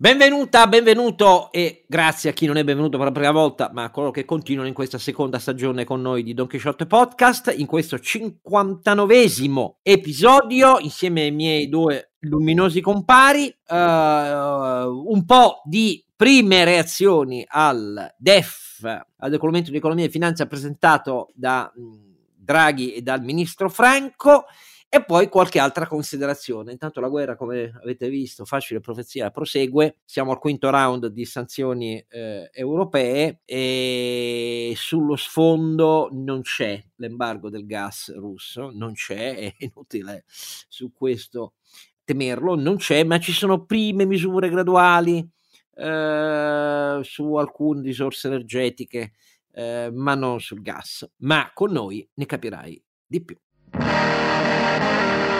Benvenuta, benvenuto e grazie a chi non è benvenuto per la prima volta, ma a coloro che continuano in questa seconda stagione con noi di Don Quixote Podcast, in questo 59esimo episodio, insieme ai miei due luminosi compari, uh, un po' di prime reazioni al DEF, al documento di economia e finanza presentato da Draghi e dal ministro Franco e poi qualche altra considerazione. Intanto la guerra, come avete visto, facile profezia, prosegue. Siamo al quinto round di sanzioni eh, europee e sullo sfondo non c'è l'embargo del gas russo, non c'è, è inutile su questo temerlo, non c'è, ma ci sono prime misure graduali eh, su alcune risorse energetiche, eh, ma non sul gas. Ma con noi ne capirai di più. Thank you.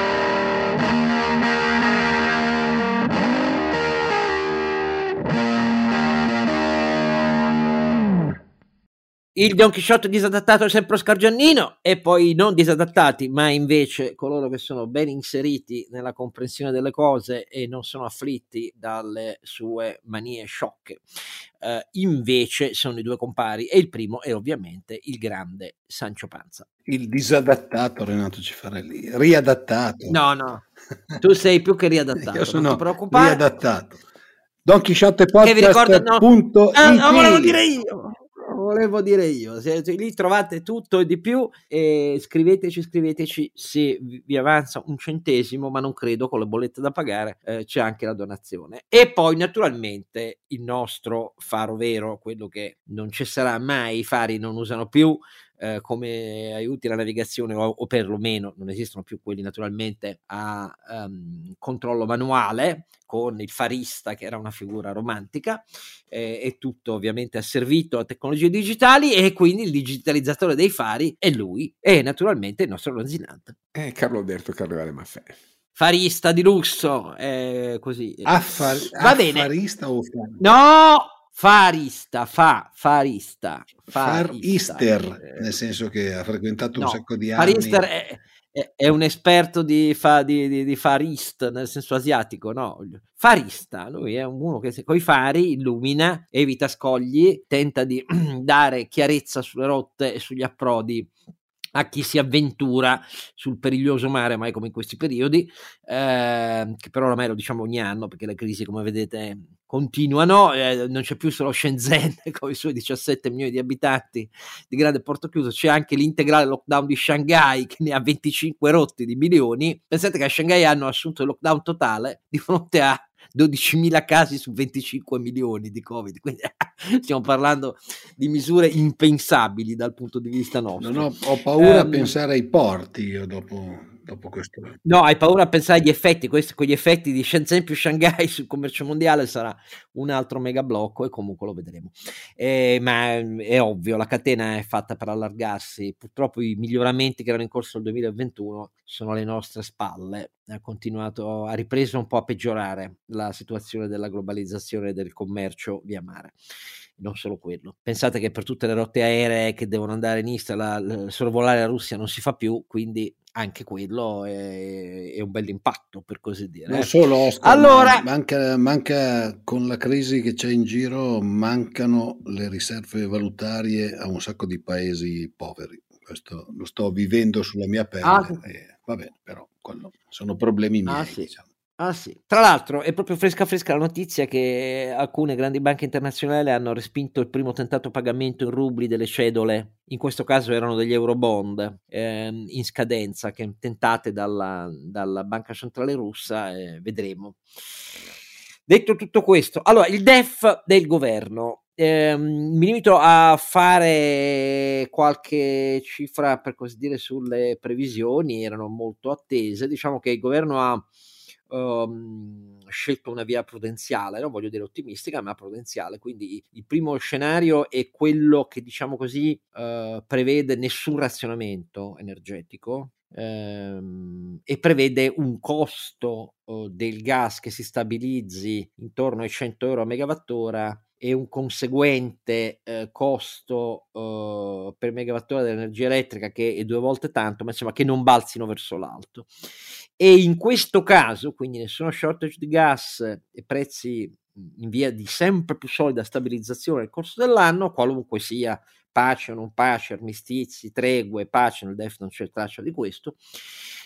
Il Don Chisciotte disadattato è sempre Oscar Giannino e poi non disadattati, ma invece coloro che sono ben inseriti nella comprensione delle cose e non sono afflitti dalle sue manie sciocche. Uh, invece sono i due compari e il primo è ovviamente il grande Sancio Panza. Il disadattato Renato Cifarelli, riadattato. No, no, tu sei più che riadattato. Io sono riadattato. Don Chisciotte Podcast. Che vi ricordo, no, ah, no, volevo dire io volevo dire io. Se, lì trovate tutto e di più. E scriveteci, scriveteci se vi avanza un centesimo, ma non credo con le bollette da pagare eh, c'è anche la donazione. E poi, naturalmente, il nostro faro vero, quello che non cesserà mai, i fari non usano più. Eh, come aiuti alla navigazione o, o, perlomeno non esistono più quelli naturalmente a um, controllo manuale con il farista che era una figura romantica eh, e tutto ovviamente asservito a tecnologie digitali e quindi il digitalizzatore dei fari è lui e naturalmente il nostro Lonzinante. È Carlo Alberto Carnevale Maffè. Farista di lusso, eh, così. Affar- Va bene. O farista? No! Farista, fa, farista. Farister, nel senso che ha frequentato no, un sacco di anni. Farister è, è, è un esperto di, fa, di, di, di, farist, nel senso asiatico, no? Farista, lui è uno che con i fari illumina, evita scogli, tenta di dare chiarezza sulle rotte e sugli approdi a chi si avventura sul periglioso mare, mai come in questi periodi, eh, che però ormai lo diciamo ogni anno perché le crisi, come vedete, continuano, eh, non c'è più solo Shenzhen con i suoi 17 milioni di abitanti di grande porto chiuso, c'è anche l'integrale lockdown di Shanghai che ne ha 25 rotti di milioni. Pensate che a Shanghai hanno assunto il lockdown totale di fronte a 12.000 casi su 25 milioni di Covid, quindi stiamo parlando di misure impensabili dal punto di vista nostro. Non ho, ho paura um, a pensare ai porti io dopo, dopo questo. No, hai paura a pensare agli effetti, questi, con effetti di Shenzhen più Shanghai sul commercio mondiale sarà un altro mega blocco e comunque lo vedremo. Eh, ma è ovvio, la catena è fatta per allargarsi, purtroppo i miglioramenti che erano in corso nel 2021 sono alle nostre spalle, ha continuato, ha ripreso un po' a peggiorare la situazione della globalizzazione del commercio via mare non solo quello. Pensate che per tutte le rotte aeree che devono andare in la, sorvolare la Russia non si fa più, quindi anche quello è, è un bel impatto, per così dire. Non eh. solo Oscar, allora, manca, manca, con la crisi che c'è in giro, mancano le riserve valutarie a un sacco di paesi poveri. Questo lo sto vivendo sulla mia pelle. Ah, e, va bene, però quello, sono problemi ah, miei. Ah, sì. diciamo. Ah sì, tra l'altro è proprio fresca fresca la notizia che alcune grandi banche internazionali hanno respinto il primo tentato pagamento in rubli delle cedole, in questo caso erano degli eurobond ehm, in scadenza, che tentate dalla, dalla banca centrale russa, eh, vedremo. Detto tutto questo, allora il DEF del governo, ehm, mi limito a fare qualche cifra per così dire sulle previsioni, erano molto attese, diciamo che il governo ha um, scelto una via prudenziale, non voglio dire ottimistica, ma prudenziale. Quindi il primo scenario è quello che, diciamo così, uh, prevede nessun razionamento energetico. Ehm, e prevede un costo uh, del gas che si stabilizzi intorno ai 100 euro a megawattora e un conseguente eh, costo eh, per megawattora dell'energia elettrica che è due volte tanto, ma insomma che non balzino verso l'alto. E in questo caso, quindi nessuno shortage di gas e prezzi in via di sempre più solida stabilizzazione nel corso dell'anno, qualunque sia pace o non pace, armistizi, tregue, pace, nel DEF non c'è traccia di questo.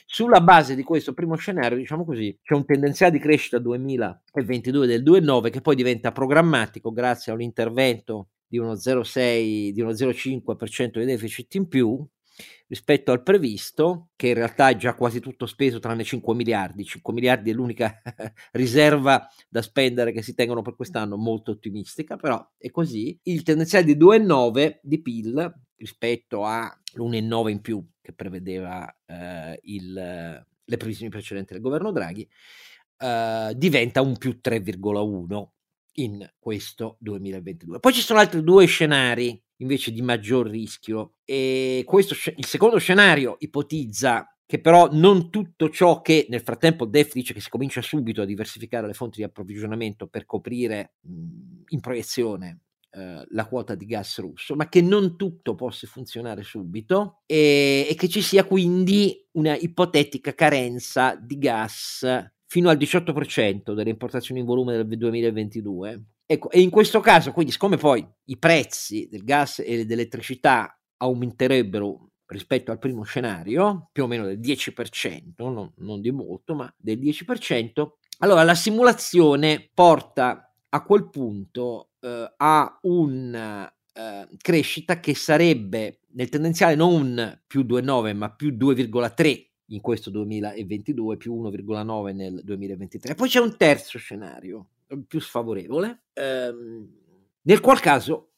Sulla base di questo primo scenario, diciamo così, c'è un tendenziale di crescita 2022 del 2,9 che poi diventa programmatico grazie a un intervento di uno 0,6, di uno 0,5% di deficit in più, rispetto al previsto, che in realtà è già quasi tutto speso tranne 5 miliardi. 5 miliardi è l'unica riserva da spendere che si tengono per quest'anno, molto ottimistica, però è così. Il tendenziale di 2,9 di PIL rispetto all'1,9 in più che prevedeva eh, il, le previsioni precedenti del governo Draghi, eh, diventa un più 3,1 in questo 2022. Poi ci sono altri due scenari invece di maggior rischio. E questo, il secondo scenario ipotizza che però non tutto ciò che nel frattempo DEF dice che si comincia subito a diversificare le fonti di approvvigionamento per coprire mh, in proiezione eh, la quota di gas russo, ma che non tutto possa funzionare subito e, e che ci sia quindi una ipotetica carenza di gas fino al 18% delle importazioni in volume del 2022 Ecco, e in questo caso, quindi, siccome poi i prezzi del gas e dell'elettricità aumenterebbero rispetto al primo scenario, più o meno del 10%, non, non di molto, ma del 10%, allora la simulazione porta a quel punto eh, a una eh, crescita che sarebbe nel tendenziale non più 2,9 ma più 2,3 in questo 2022, più 1,9 nel 2023. Poi c'è un terzo scenario più sfavorevole, ehm, nel qual caso,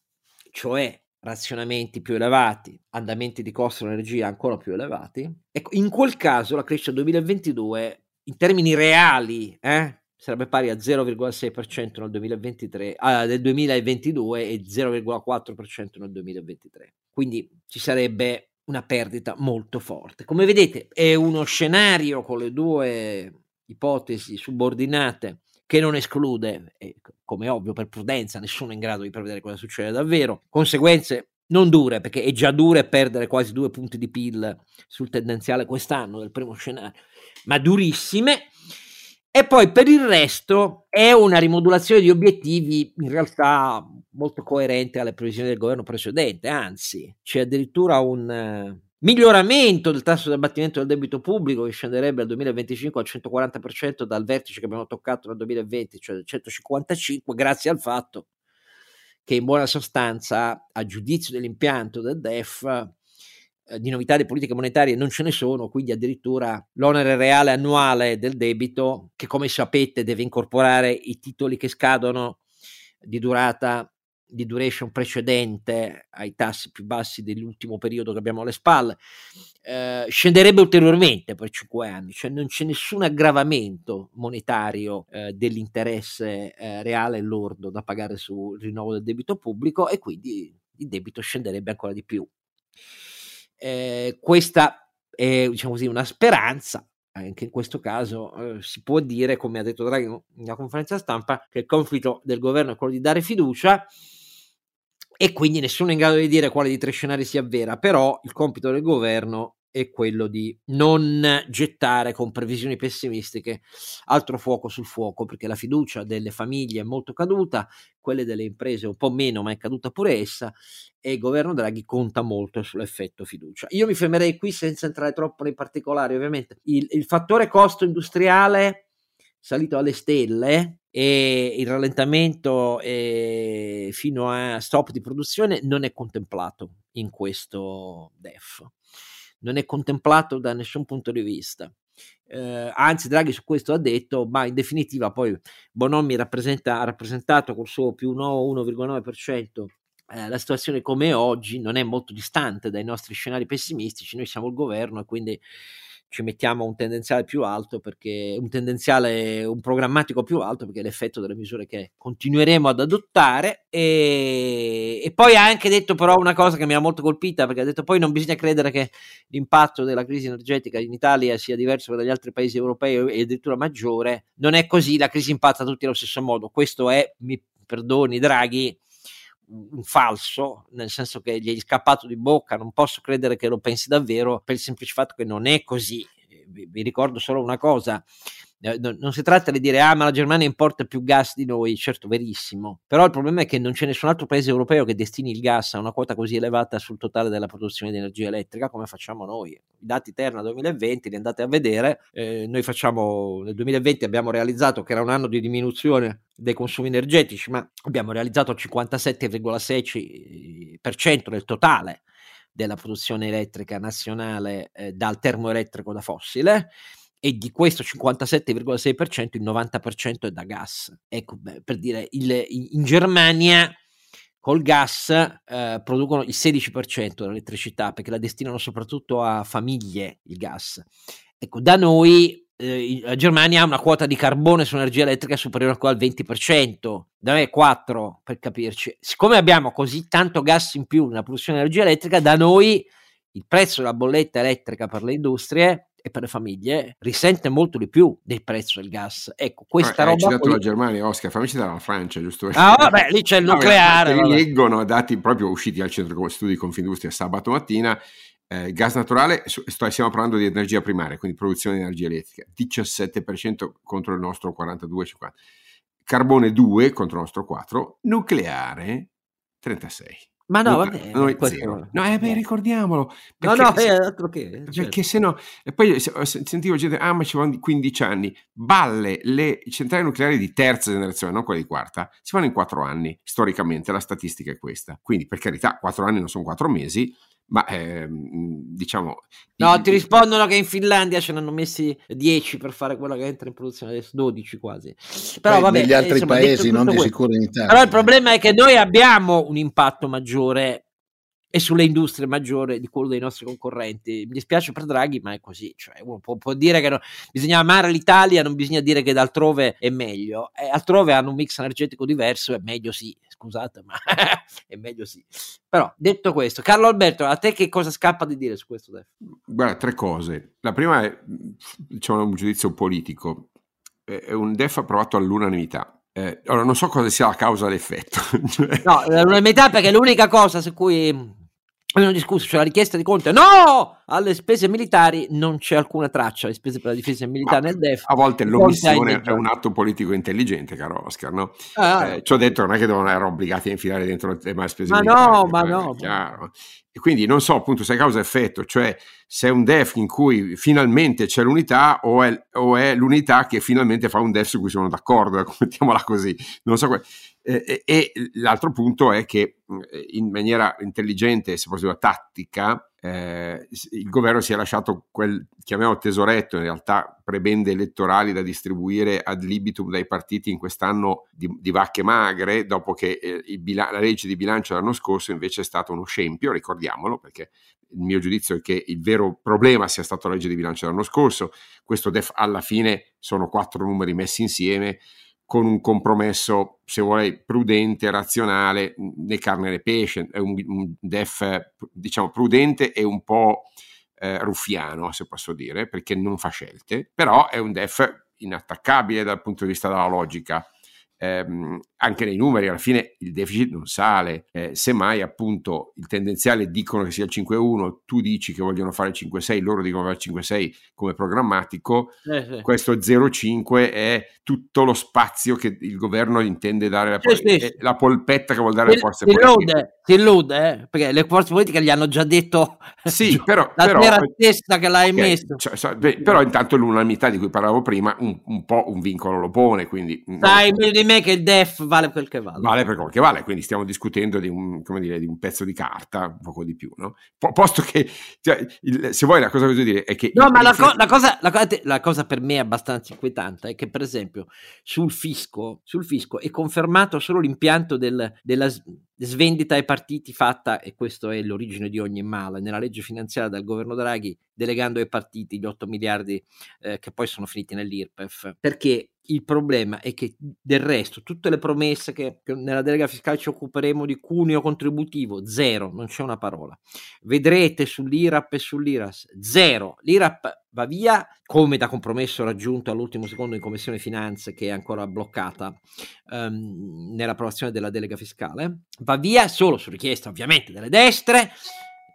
cioè razionamenti più elevati, andamenti di costo dell'energia ancora più elevati, ecco, in quel caso la crescita 2022 in termini reali eh, sarebbe pari a 0,6% nel 2023, ah, del 2022 e 0,4% nel 2023. Quindi ci sarebbe una perdita molto forte. Come vedete è uno scenario con le due ipotesi subordinate che non esclude, come ovvio per prudenza, nessuno è in grado di prevedere cosa succede davvero, conseguenze non dure, perché è già dure perdere quasi due punti di PIL sul tendenziale quest'anno del primo scenario, ma durissime. E poi per il resto è una rimodulazione di obiettivi in realtà molto coerente alle previsioni del governo precedente, anzi c'è addirittura un, miglioramento del tasso di abbattimento del debito pubblico che scenderebbe al 2025 al 140% dal vertice che abbiamo toccato nel 2020, cioè del 155, grazie al fatto che in buona sostanza, a giudizio dell'impianto del DEF, eh, di novità di politiche monetarie non ce ne sono, quindi addirittura l'onere reale annuale del debito, che come sapete deve incorporare i titoli che scadono di durata di duration precedente ai tassi più bassi dell'ultimo periodo che abbiamo alle spalle, eh, scenderebbe ulteriormente per cinque anni, cioè non c'è nessun aggravamento monetario eh, dell'interesse eh, reale lordo da pagare sul rinnovo del debito pubblico e quindi il debito scenderebbe ancora di più. Eh, questa è diciamo così, una speranza, anche in questo caso eh, si può dire, come ha detto Draghi una conferenza stampa, che il conflitto del governo è quello di dare fiducia e quindi nessuno è in grado di dire quale di tre scenari sia vera, però il compito del governo è quello di non gettare con previsioni pessimistiche altro fuoco sul fuoco, perché la fiducia delle famiglie è molto caduta, quelle delle imprese un po' meno, ma è caduta pure essa, e il governo Draghi conta molto sull'effetto fiducia. Io mi fermerei qui senza entrare troppo nei particolari, ovviamente. Il, il fattore costo industriale salito alle stelle e il rallentamento eh, fino a stop di produzione non è contemplato in questo DEF, non è contemplato da nessun punto di vista. Eh, anzi, Draghi su questo ha detto, ma in definitiva poi Bonomi rappresenta, ha rappresentato col suo più 1,9% eh, la situazione come oggi non è molto distante dai nostri scenari pessimistici, noi siamo il governo e quindi ci mettiamo un tendenziale più alto perché un tendenziale, un programmatico più alto perché è l'effetto delle misure che continueremo ad adottare. E, e poi ha anche detto però una cosa che mi ha molto colpita perché ha detto poi non bisogna credere che l'impatto della crisi energetica in Italia sia diverso dagli altri paesi europei e addirittura maggiore, non è così, la crisi impatta tutti allo stesso modo, questo è, mi perdoni Draghi, un falso, nel senso che gli è scappato di bocca, non posso credere che lo pensi davvero per il semplice fatto che non è così. Vi, vi ricordo solo una cosa, eh, no, non si tratta di dire ah ma la Germania importa più gas di noi, certo verissimo, però il problema è che non c'è nessun altro paese europeo che destini il gas a una quota così elevata sul totale della produzione di energia elettrica come facciamo noi. I dati Terna 2020 li andate a vedere, eh, noi facciamo nel 2020 abbiamo realizzato che era un anno di diminuzione dei consumi energetici, ma abbiamo realizzato il 57,6% del totale della produzione elettrica nazionale eh, dal termoelettrico da fossile e di questo 57,6% il 90% è da gas. Ecco, beh, per dire, il, in Germania col gas eh, producono il 16% dell'elettricità perché la destinano soprattutto a famiglie il gas. Ecco, da noi eh, la Germania ha una quota di carbone su energia elettrica superiore al 20%, da me è 4 per capirci. Siccome abbiamo così tanto gas in più nella produzione di energia elettrica, da noi il prezzo della bolletta elettrica per le industrie e per le famiglie risente molto di più del prezzo del gas. Ecco, questa ah, roba. Hai poi... la Germania, Oscar, fammi citare la Francia, giusto? Ah, vabbè, lì c'è il nucleare. No, leggono dati proprio usciti al centro studi di Confindustria sabato mattina eh, gas naturale, sto, stiamo parlando di energia primaria, quindi produzione di energia elettrica, 17% contro il nostro 42-50%, carbone 2 contro il nostro 4%, nucleare 36%. Ma no, vabbè, noi. No, eh, beh, ricordiamolo. No, no, è altro che. Perché certo. se no, e poi sentivo gente, ah, ma ci vanno 15 anni. Balle, le centrali nucleari di terza generazione, non quelle di quarta, si fanno in 4 anni. Storicamente la statistica è questa. Quindi, per carità, 4 anni non sono 4 mesi, ma ehm, diciamo... No, i, ti rispondono che in Finlandia ce ne hanno messi 10 per fare quella che entra in produzione adesso, 12 quasi. Però vabbè, negli altri insomma, paesi, non di sicuro in Italia. Però il problema è che noi abbiamo un impatto maggiore e sulle industrie maggiore di quello dei nostri concorrenti. Mi dispiace per Draghi, ma è così. Cioè, uno può, può dire che no, bisogna amare l'Italia, non bisogna dire che d'altrove è meglio. E altrove hanno un mix energetico diverso, è meglio sì. Scusate, ma è meglio sì. Però, detto questo, Carlo Alberto, a te che cosa scappa di dire su questo DEF? Guarda, tre cose. La prima è diciamo, un giudizio politico. È un DEF approvato all'unanimità eh, ora non so cosa sia la causa l'effetto. cioè... No, l'unanimità perché l'unica cosa su cui abbiamo discusso, cioè la richiesta di Conte, no! Alle spese militari non c'è alcuna traccia, le spese per la difesa militare Ma nel DEF. A volte l'omissione è un atto politico intelligente, caro Oscar, no? Ah, eh, ci ho detto, non è che devono essere obbligati a infilare dentro il tema delle spese ma militari. No, ma no, chiaro. E quindi non so appunto se è causa-effetto, cioè se è un DEF in cui finalmente c'è l'unità o è, o è l'unità che finalmente fa un DEF su cui sono d'accordo, ecco, mettiamola così. Non so, eh, e l'altro punto è che in maniera intelligente, se possibile tattica, eh, il governo si è lasciato quel, chiamiamolo tesoretto, in realtà prebende elettorali da distribuire ad libitum dai partiti in quest'anno di, di vacche magre, dopo che eh, bila- la legge di bilancio dell'anno scorso invece è stato uno scempio, ricordiamolo, perché il mio giudizio è che il vero problema sia stato la legge di bilancio dell'anno scorso, questo def alla fine sono quattro numeri messi insieme, con un compromesso, se vuoi, prudente, razionale, né carne né pesce, è un, un def, diciamo, prudente e un po' eh, ruffiano, se posso dire, perché non fa scelte, però è un def inattaccabile dal punto di vista della logica ehm, anche nei numeri alla fine il deficit non sale, eh, semmai appunto il tendenziale dicono che sia il 5-1, tu dici che vogliono fare il 5-6, loro dicono che il 5-6 come programmatico, eh, sì. questo 0-5 è tutto lo spazio che il governo intende dare, la, sì, sì. la polpetta che vuol dare alle forze politiche. Si illude, eh? perché le forze politiche gli hanno già detto sì, però, la però, testa che l'hai okay, messo. Cioè, però intanto l'unanimità di cui parlavo prima un, un, po' un vincolo lo pone, quindi... Meglio di me che il DEF vale quel che vale. Vale per quel che vale, quindi stiamo discutendo di un, dire, di un pezzo di carta, un poco di più, no? posto che, cioè, il, se vuoi la cosa che voglio dire è che... No, ma la, co- la, cosa, la, cosa, la, cosa, per me abbastanza inquietante è che, per esempio, sul fisco, sul fisco è confermato solo l'impianto del, della svendita ai partiti fatta, e questo è l'origine di ogni male, nella legge finanziaria del governo Draghi, delegando ai partiti gli 8 miliardi eh, che poi sono finiti nell'IRPEF. Perché il problema è che del resto tutte le promesse che, che, nella delega fiscale ci occuperemo di cuneo contributivo, zero, non c'è una parola. Vedrete sull'IRAP e sull'IRAS, zero. L'IRAP va via come da compromesso raggiunto all'ultimo secondo in Commissione Finanze che è ancora bloccata um, nell'approvazione della delega fiscale, va via solo su richiesta ovviamente delle destre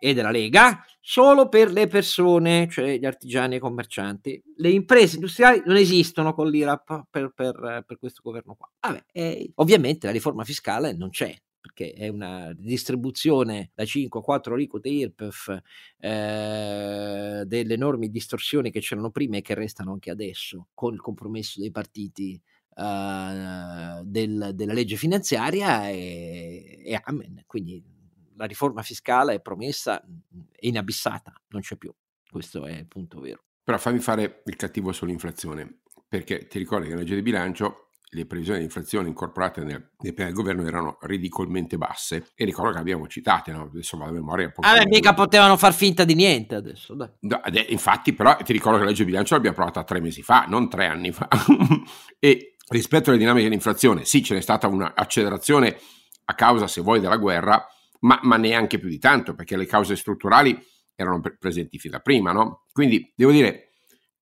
e della Lega solo per le persone, cioè gli artigiani e i commercianti. Le imprese industriali non esistono con l'IRAP per, per, per questo governo qua. Vabbè, eh, ovviamente la riforma fiscale non c'è, perché è una distribuzione da 5 a 4 aliquote IRPEF eh, delle enormi distorsioni che c'erano prima e che restano anche adesso con il compromesso dei partiti uh, del, della legge finanziaria e, e amen. Quindi la riforma fiscale è promessa, è inabissata, non c'è più. Questo è il punto vero. Però fammi fare il cattivo sull'inflazione, perché ti ricordi che nella legge di bilancio le previsioni di inflazione incorporate nel, nel piano del governo erano ridicolmente basse e ricordo che abbiamo citate, no? adesso la memoria Ah, beh, mica potevano far finta di niente adesso. No, infatti, però ti ricordo che la legge di bilancio l'abbiamo approvata tre mesi fa, non tre anni fa. e rispetto alle dinamiche dell'inflazione, sì, ce n'è stata un'accelerazione a causa, se vuoi, della guerra, ma, ma neanche più di tanto, perché le cause strutturali erano pre- presenti fino da prima, no? Quindi, devo dire,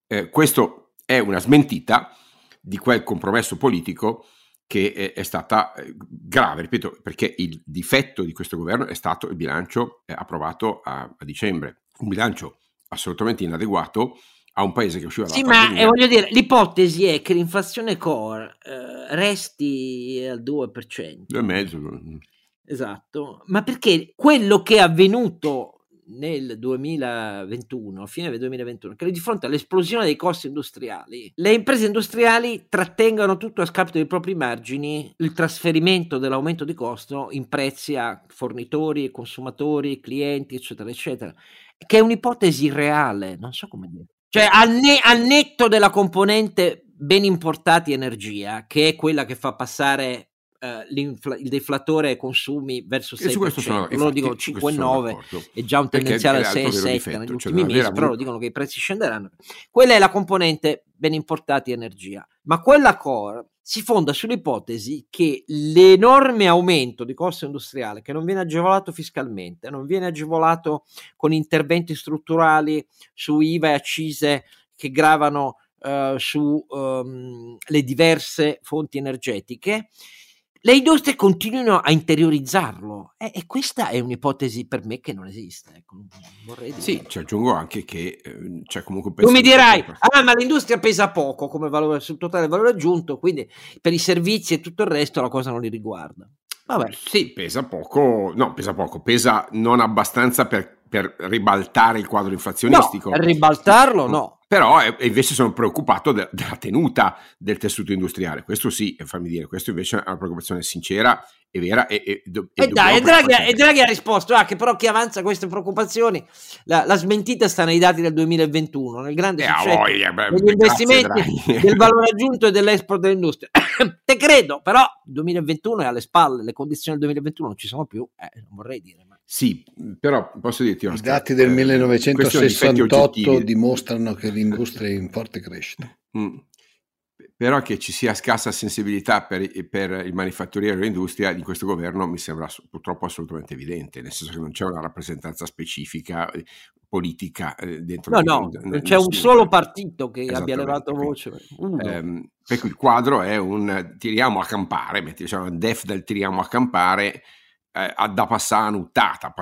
eh, questo è una smentita di quel compromesso politico che è, è stata eh, grave, ripeto, perché il difetto di questo governo è stato il bilancio eh, approvato a, a dicembre, un bilancio assolutamente inadeguato a un paese che usciva dalla sì, pandemia. ma eh, voglio dire, l'ipotesi è che l'inflazione core eh, resti al 2%. 2,5%. Esatto, ma perché quello che è avvenuto nel 2021, a fine del 2021, che di fronte all'esplosione dei costi industriali, le imprese industriali trattengono tutto a scapito dei propri margini il trasferimento dell'aumento di costo in prezzi a fornitori, consumatori, clienti, eccetera, eccetera, che è un'ipotesi reale, non so come dire. Cioè, al, ne- al netto della componente ben importati energia, che è quella che fa passare Uh, il deflatore consumi verso 6%, questo sono, loro dicono 5,9 è già un tendenziale 6,7 negli cioè ultimi mesi, però dicono che i prezzi scenderanno. Quella è la componente ben importati energia, ma quella core si fonda sull'ipotesi che l'enorme aumento di costo industriale che non viene agevolato fiscalmente, non viene agevolato con interventi strutturali su IVA e accise che gravano uh, su um, le diverse fonti energetiche, le industrie continuino a interiorizzarlo e, e, questa è un'ipotesi per me che non esiste. Ecco, vorrei dire. Sì, ci aggiungo anche che eh, c'è comunque... Tu mi dirai, ah ma l'industria pesa poco come valore, sul totale valore aggiunto, quindi per i servizi e tutto il resto la cosa non li riguarda. Vabbè. Sì, pesa poco, no, pesa poco, pesa non abbastanza per, per ribaltare il quadro inflazionistico. No, per ribaltarlo no. Però eh, invece sono preoccupato de- della tenuta del tessuto industriale. Questo sì, fammi dire, questo invece è una preoccupazione sincera e vera. E, e, e, e dai, e Draghi, e Draghi, ha risposto ah, che però chi avanza queste preoccupazioni, la, la, smentita sta nei dati del 2021, nel grande eh, successo voglia, beh, degli investimenti, del valore aggiunto e dell'export dell'industria. Te credo, però il 2021 è alle spalle, le condizioni del 2021 non ci sono più, eh, non vorrei dire. Ma... Sì, però posso dirti... Oscar, I dati del 1968 eh, dimostrano che l'industria è in forte crescita. Mm. Però che ci sia scarsa sensibilità per, per il manifatturiero e l'industria di questo governo mi sembra purtroppo assolutamente evidente, nel senso che non c'è una rappresentanza specifica eh, politica eh, dentro. No, no, non c'è un solo partito che abbia levato voce. Ehm, per cui il quadro è un tiriamo a campare, diciamo, un def del tiriamo a campare eh, da passare a nuttata,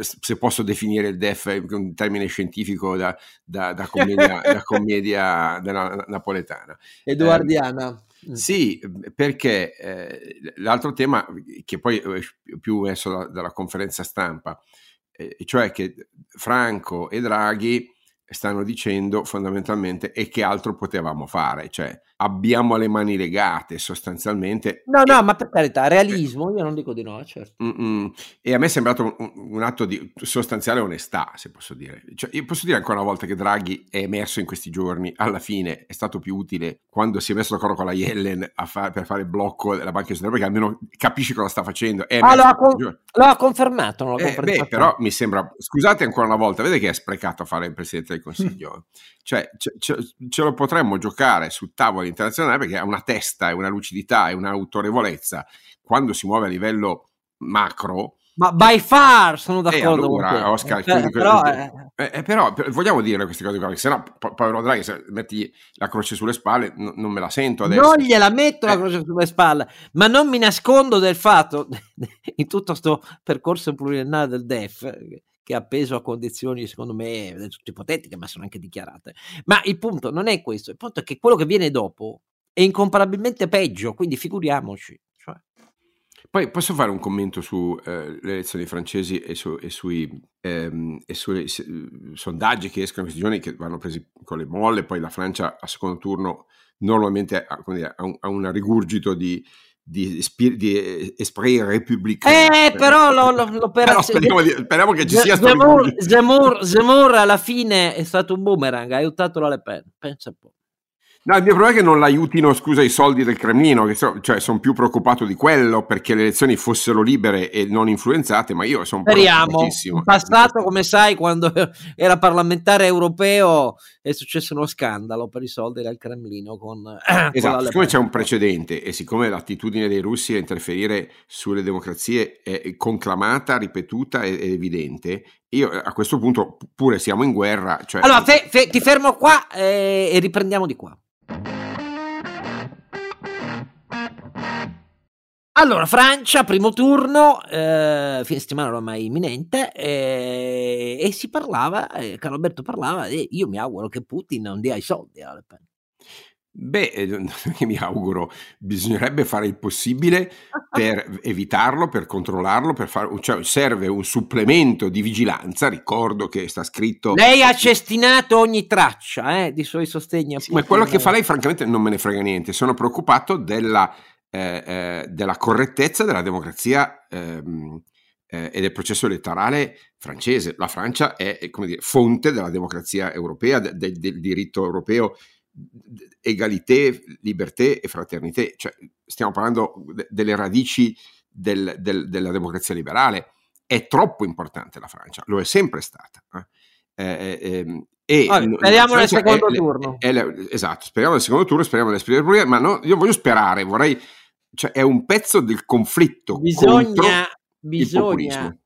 se posso definire il DEF un termine scientifico da, da, da commedia, da commedia della napoletana. Edoardiana. Eh, sì, perché eh, l'altro tema che poi è più messo da, dalla conferenza stampa, eh, cioè che Franco e Draghi stanno dicendo fondamentalmente e che altro potevamo fare, cioè abbiamo le mani legate sostanzialmente. No, no, ma per carità, realismo, io non dico di no, certo. Mm-mm. E a me è sembrato un, un, atto di sostanziale onestà, se posso dire. Cioè, io posso dire ancora una volta che Draghi è emerso in questi giorni, alla fine è stato più utile quando si è messo d'accordo con la Yellen fa- per fare il blocco della Banca Centrale, perché almeno capisci cosa sta facendo. ah, lo ha, con- lo ha, confermato, non eh, beh, però mi sembra, scusate ancora una volta, vede che è sprecato a fare il Presidente del Consiglio. cioè, ce, ce, ce lo potremmo giocare su tavoli internazionale perché ha una testa e una lucidità e un'autorevolezza quando si muove a livello macro. Ma by far sono d'accordo eh, allora, con te. Oscar, eh, però, eh. Eh, però vogliamo dire queste cose qua, perché sennò po- povero Draghi, se metti la croce sulle spalle, n- non me la sento adesso. Non gliela metto la eh. croce sulle spalle, ma non mi nascondo del fatto, in tutto questo percorso pluriennale del DEF, che è appeso a condizioni secondo me del tutto ipotetiche, ma sono anche dichiarate. Ma il punto non è questo, il punto è che quello che viene dopo è incomparabilmente peggio, quindi figuriamoci. Cioè. Poi posso fare un commento sulle eh, elezioni francesi e, su, e sui ehm, e sui se, sondaggi che escono questi giorni che vanno presi con le molle, poi la Francia a secondo turno normalmente ha, dire, ha, un, ha un, rigurgito di, di, di esprit républicain. Eh, però, lo, lo, lo però speriamo, di, speriamo, che ci sia Zemmour, Zemmour, Zemmour alla fine è stato un boomerang, ha aiutato la Le Pen, pensa un po'. No, il mio problema è che non l'aiutino, scusa, i soldi del Cremlino, che so, cioè sono più preoccupato di quello perché le elezioni fossero libere e non influenzate, ma io sono Speriamo. In passato, come sai, quando era parlamentare europeo è successo uno scandalo per i soldi del Cremlino con... Esatto, con siccome c'è un precedente e siccome l'attitudine dei russi a interferire sulle democrazie è conclamata, ripetuta ed evidente, io a questo punto, pure siamo in guerra... Cioè... Allora, fe, fe, ti fermo qua eh, e riprendiamo di qua. Allora, Francia, primo turno, eh, fine settimana ormai imminente, eh, e si parlava, eh, Carlo Alberto parlava, e io mi auguro che Putin non dia i soldi a Le Pen. Beh, eh, mi auguro, bisognerebbe fare il possibile per evitarlo, per controllarlo, per fare, cioè serve un supplemento di vigilanza, ricordo che sta scritto... Lei ha cestinato ogni traccia eh, di suoi sostegni Sì, ma quello che fa lei francamente non me ne frega niente, sono preoccupato della eh, eh, della correttezza della democrazia ehm, eh, e del processo elettorale francese. La Francia è, dire, fonte della democrazia europea, de, de, del diritto europeo, egalité, liberté e fraternità. Cioè, stiamo parlando de, delle radici del, del, della democrazia liberale. È troppo importante la Francia, lo è sempre stata. Eh, eh, ehm, e Vabbè, speriamo nel secondo è, turno. È, è, esatto, speriamo nel secondo turno, speriamo nell'esperienza Repubblica, ma no, io voglio sperare, vorrei cioè è un pezzo del conflitto bisogna, bisogna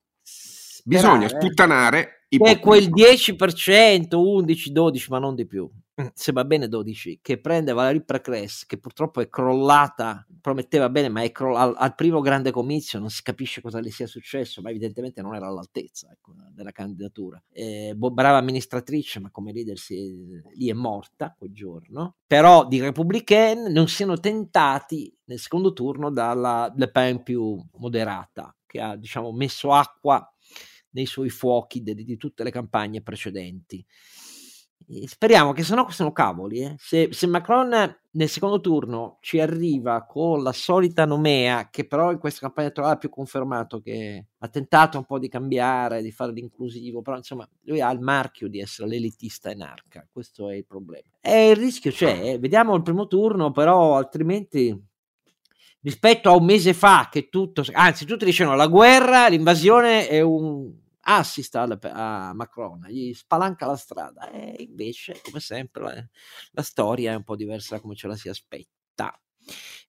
bisogna sputtanare i è quel 10% 11 12 ma non di più se va bene 12, che prende Valerie Precres, che purtroppo è crollata, prometteva bene, ma è croll- al, al, primo grande comizio non si capisce cosa le sia successo, ma evidentemente non era all'altezza ecco, della candidatura. Eh, brava amministratrice, ma come leader si, lì è morta quel giorno. Però di Republican non siano tentati nel secondo turno dalla Le Pen più moderata, che ha diciamo, messo acqua nei suoi fuochi di, di tutte le campagne precedenti speriamo che se no sono cavoli. Eh. Se, se, Macron nel secondo turno ci arriva con la solita nomea, che però in questa campagna elettorale ha più confermato che ha tentato un po' di cambiare, di fare l'inclusivo, però insomma lui ha il marchio di essere l'elitista in arca, questo è il problema. E il rischio c'è, eh. vediamo il primo turno, però altrimenti rispetto a un mese fa che tutto, anzi tutti dicevano la guerra, l'invasione è un assist a, a Macron, gli spalanca la strada e invece, come sempre, la, storia è un po' diversa da come ce la si aspetta.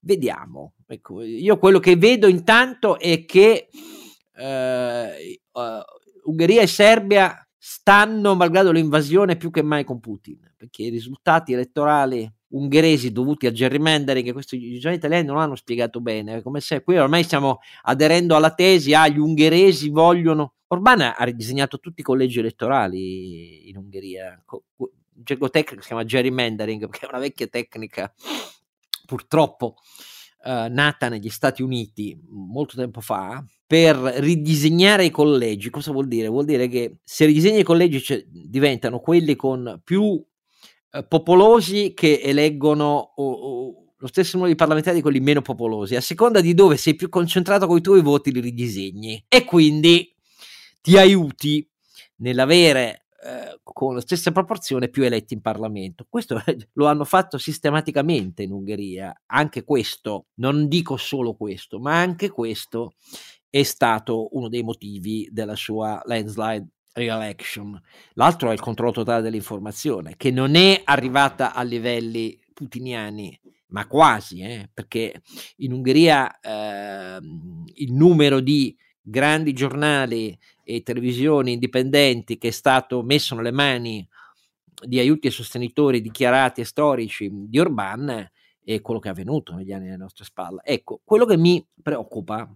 Vediamo. Ecco, io quello che vedo intanto è che eh, uh, Ungheria e Serbia stanno, malgrado l'invasione, più che mai con Putin, perché i risultati elettorali ungheresi dovuti a gerrymandering, questo i giornali italiani non hanno spiegato bene, come se qui ormai stiamo aderendo alla tesi, ah, gli ungheresi vogliono... Orban ha ridisegnato tutti i collegi elettorali in Ungheria, un gergo tecnico si chiama gerrymandering, perché è una vecchia tecnica, purtroppo, eh, nata negli Stati Uniti molto tempo fa, per ridisegnare i collegi. Cosa vuol dire? Vuol dire che se ridisegni i collegi cioè, diventano quelli con più eh, popolosi che eleggono o, o, lo stesso numero di parlamentari di quelli meno popolosi, a seconda di dove sei più concentrato con i tuoi voti li ridisegni e quindi ti aiuti nell'avere eh, con la stessa proporzione più eletti in Parlamento. Questo lo hanno fatto sistematicamente in Ungheria, anche questo, non dico solo questo, ma anche questo è stato uno dei motivi della sua landslide re-election. L'altro è il controllo totale dell'informazione, che non è arrivata a livelli putiniani, ma quasi, eh, perché in Ungheria eh, il numero di grandi giornali e televisioni indipendenti che è stato messo nelle mani di aiuti e sostenitori dichiarati e storici di Orban è quello che è avvenuto negli anni alle nostre spalle. Ecco, quello che mi preoccupa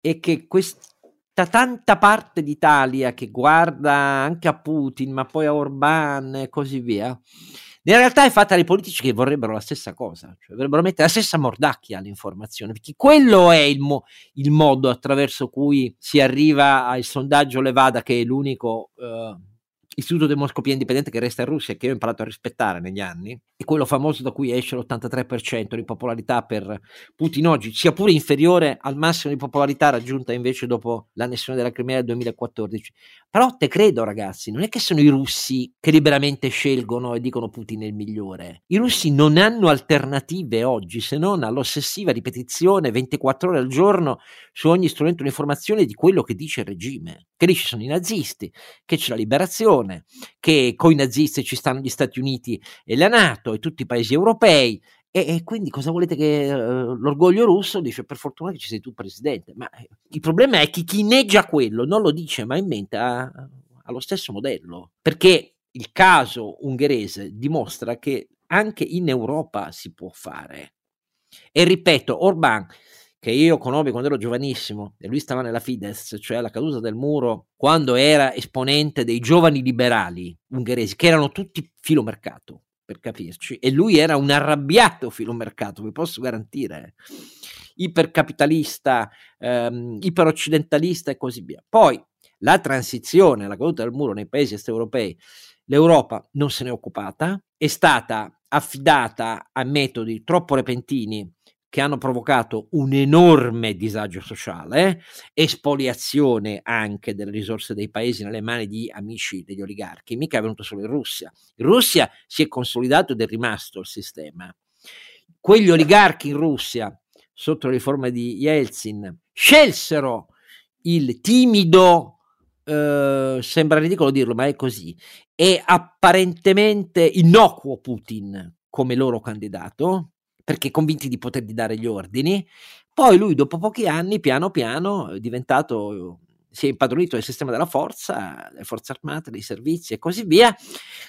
è che quest- tutta tanta parte d'Italia che guarda anche a Putin, ma poi a Orban e così via, in realtà è fatta dai politici che vorrebbero la stessa cosa, cioè vorrebbero mettere la stessa mordacchia all'informazione, perché quello è il, mo- il modo attraverso cui si arriva al sondaggio Levada, che è l'unico eh, istituto demoscopia indipendente che resta in Russia e che io ho imparato a rispettare negli anni, è quello famoso da cui esce l'83% di popolarità per Putin oggi, sia pure inferiore al massimo di popolarità raggiunta invece dopo l'annessione della Crimea del 2014. Però te credo ragazzi, non è che sono i russi che liberamente scelgono e dicono Putin è il migliore. I russi non hanno alternative oggi se non all'ossessiva ripetizione 24 ore al giorno su ogni strumento di informazione di quello che dice il regime, che lì ci sono i nazisti, che c'è la liberazione, che coi nazisti ci stanno gli Stati Uniti e la Nato, NATO e tutti i paesi europei. E, e quindi cosa volete che uh, l'orgoglio russo dice per fortuna che ci sei tu presidente, ma eh, il problema è che chi neggia quello non lo dice mai in mente ha, lo stesso modello, perché il caso ungherese dimostra che anche in Europa si può fare. E ripeto, Orban, che io conobbi quando ero giovanissimo, e lui stava nella Fidesz, cioè alla caduta del muro, quando era esponente dei giovani liberali ungheresi, che erano tutti filo mercato per capirci, e lui era un arrabbiato filomercato, vi posso garantire, ipercapitalista, ehm, iperoccidentalista e così via. Poi la transizione, la caduta del muro nei paesi est europei, l'Europa non se n'è occupata, è stata affidata a metodi troppo repentini che hanno provocato un enorme disagio sociale, espoliazione anche delle risorse dei paesi nelle mani di amici degli oligarchi, mica è venuto solo in Russia. In Russia si è consolidato ed è rimasto il sistema. Quegli oligarchi in Russia, sotto la riforma di Yeltsin, scelsero il timido, eh, sembra ridicolo dirlo, ma è così, e apparentemente innocuo Putin come loro candidato, perché convinti di potergli dare gli ordini. Poi lui, dopo pochi anni, piano piano, è diventato si è impadronito del sistema della forza, delle forze armate, dei servizi e così via,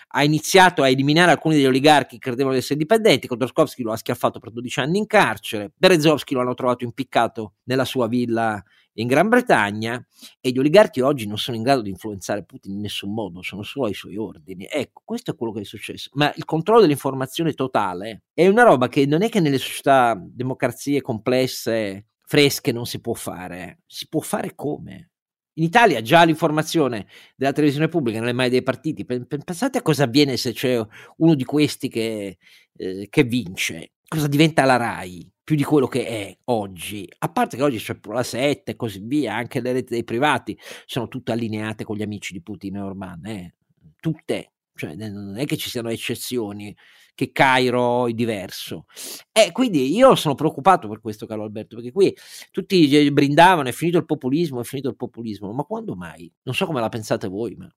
ha iniziato a eliminare alcuni degli oligarchi che credevano di essere indipendenti, Khodorkovsky lo ha schiaffato per 12 anni in carcere, Berezovsky lo hanno trovato impiccato nella sua villa in Gran Bretagna e gli oligarchi oggi non sono in grado di influenzare Putin in nessun modo, sono solo ai suoi ordini. Ecco, questo è quello che è successo. Ma il controllo dell'informazione totale è una roba che non è che nelle società, democrazie complesse, fresche non si può fare, si può fare come? In Italia già l'informazione della televisione pubblica nelle mani dei partiti. Pensate a cosa avviene se c'è uno di questi che, eh, che vince. Cosa diventa la RAI più di quello che è oggi? A parte che oggi c'è la 7 e così via, anche le reti dei privati sono tutte allineate con gli amici di Putin e Orban. Eh? Tutte. Cioè, non è che ci siano eccezioni che Cairo è diverso. E quindi io sono preoccupato per questo, caro Alberto, perché qui tutti brindavano, è finito il populismo, è finito il populismo, ma quando mai? Non so come la pensate voi, ma...